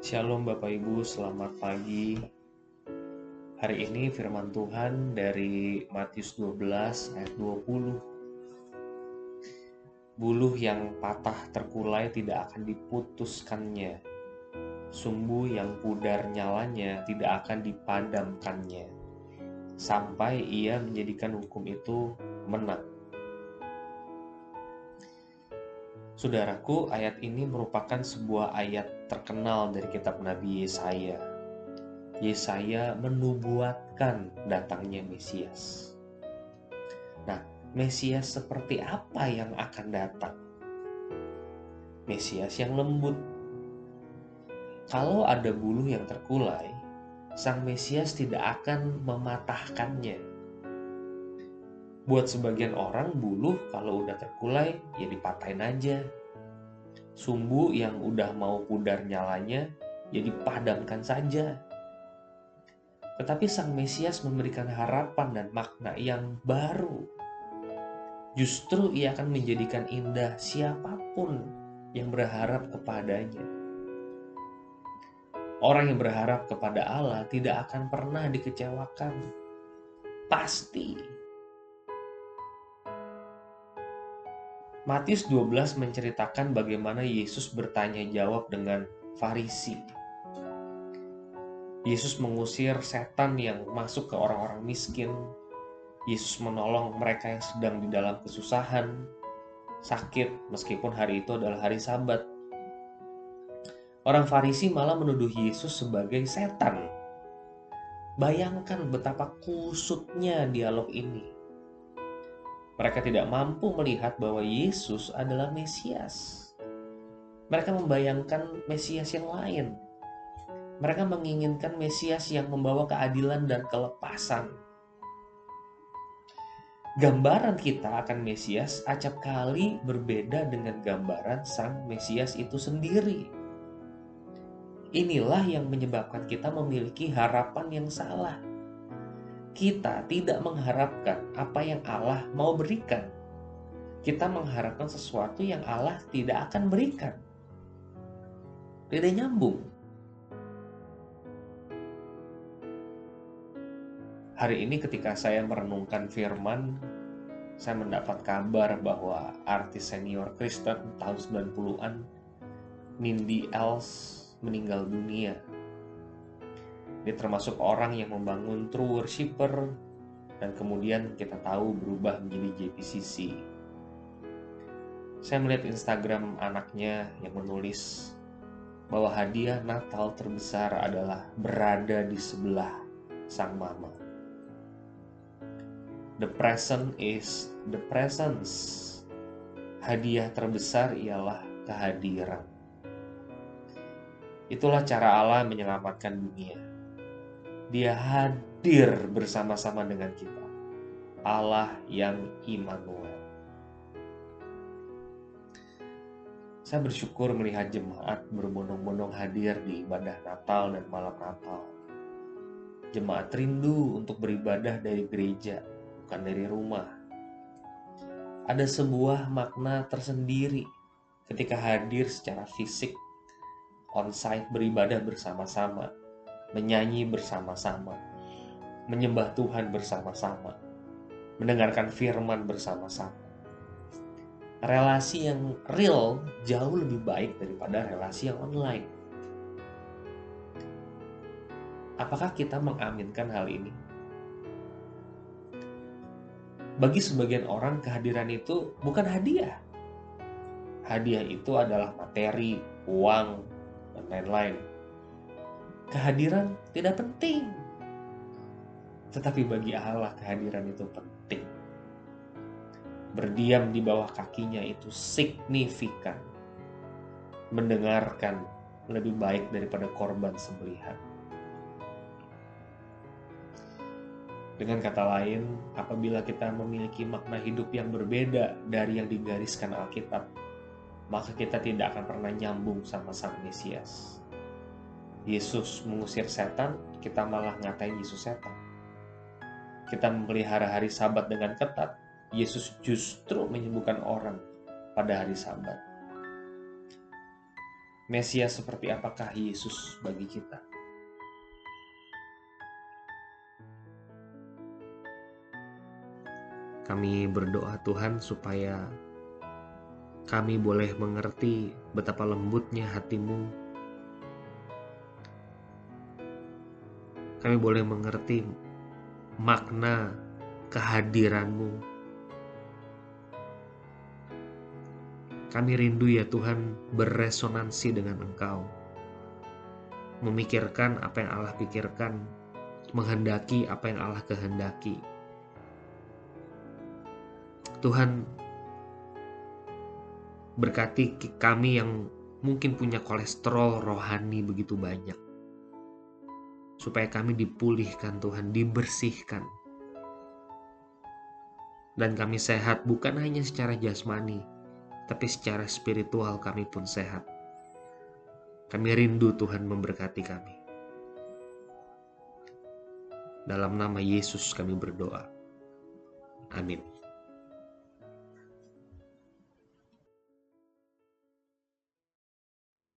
Shalom Bapak Ibu, selamat pagi. Hari ini firman Tuhan dari Matius 12 ayat 20. Buluh yang patah terkulai tidak akan diputuskannya. Sumbu yang pudar nyalanya tidak akan dipadamkannya. Sampai ia menjadikan hukum itu menang. Saudaraku, ayat ini merupakan sebuah ayat terkenal dari kitab Nabi Yesaya. Yesaya menubuatkan datangnya Mesias. Nah, Mesias seperti apa yang akan datang? Mesias yang lembut. Kalau ada buluh yang terkulai, sang Mesias tidak akan mematahkannya. Buat sebagian orang buluh kalau udah terkulai ya dipatahin aja. Sumbu yang udah mau pudar nyalanya ya dipadamkan saja. Tetapi sang Mesias memberikan harapan dan makna yang baru. Justru ia akan menjadikan indah siapa pun yang berharap kepadanya. Orang yang berharap kepada Allah tidak akan pernah dikecewakan. Pasti Matius 12 menceritakan bagaimana Yesus bertanya jawab dengan Farisi. Yesus mengusir setan yang masuk ke orang-orang miskin. Yesus menolong mereka yang sedang di dalam kesusahan, sakit, meskipun hari itu adalah hari Sabat. Orang Farisi malah menuduh Yesus sebagai setan. Bayangkan betapa kusutnya dialog ini mereka tidak mampu melihat bahwa Yesus adalah Mesias. Mereka membayangkan Mesias yang lain. Mereka menginginkan Mesias yang membawa keadilan dan kelepasan. Gambaran kita akan Mesias acap kali berbeda dengan gambaran sang Mesias itu sendiri. Inilah yang menyebabkan kita memiliki harapan yang salah kita tidak mengharapkan apa yang Allah mau berikan. Kita mengharapkan sesuatu yang Allah tidak akan berikan. Tidak nyambung. Hari ini ketika saya merenungkan firman, saya mendapat kabar bahwa artis senior Kristen tahun 90-an, Mindy Els, meninggal dunia dia termasuk orang yang membangun true worshipper dan kemudian kita tahu berubah menjadi JPCC. Saya melihat Instagram anaknya yang menulis bahwa hadiah Natal terbesar adalah berada di sebelah sang mama. The present is the presence. Hadiah terbesar ialah kehadiran. Itulah cara Allah menyelamatkan dunia dia hadir bersama-sama dengan kita. Allah yang Immanuel. Saya bersyukur melihat jemaat berbondong-bondong hadir di ibadah Natal dan malam Natal. Jemaat rindu untuk beribadah dari gereja, bukan dari rumah. Ada sebuah makna tersendiri ketika hadir secara fisik, on-site beribadah bersama-sama menyanyi bersama-sama, menyembah Tuhan bersama-sama, mendengarkan firman bersama-sama. Relasi yang real jauh lebih baik daripada relasi yang online. Apakah kita mengaminkan hal ini? Bagi sebagian orang, kehadiran itu bukan hadiah. Hadiah itu adalah materi, uang, dan lain-lain kehadiran tidak penting. Tetapi bagi Allah kehadiran itu penting. Berdiam di bawah kakinya itu signifikan. Mendengarkan lebih baik daripada korban sembelihan. Dengan kata lain, apabila kita memiliki makna hidup yang berbeda dari yang digariskan Alkitab, maka kita tidak akan pernah nyambung sama Sang Mesias Yesus mengusir setan, kita malah ngatain Yesus setan. Kita memelihara hari sabat dengan ketat, Yesus justru menyembuhkan orang pada hari sabat. Mesias seperti apakah Yesus bagi kita. Kami berdoa Tuhan supaya kami boleh mengerti betapa lembutnya hatimu. Kami boleh mengerti makna kehadiranmu. Kami rindu ya Tuhan berresonansi dengan Engkau. Memikirkan apa yang Allah pikirkan, menghendaki apa yang Allah kehendaki Tuhan berkati kami yang mungkin punya kolesterol rohani begitu banyak. Supaya kami dipulihkan Tuhan, dibersihkan. Dan kami sehat bukan hanya secara jasmani, tapi secara spiritual kami pun sehat. Kami rindu Tuhan memberkati kami. Dalam nama Yesus kami berdoa. Amin.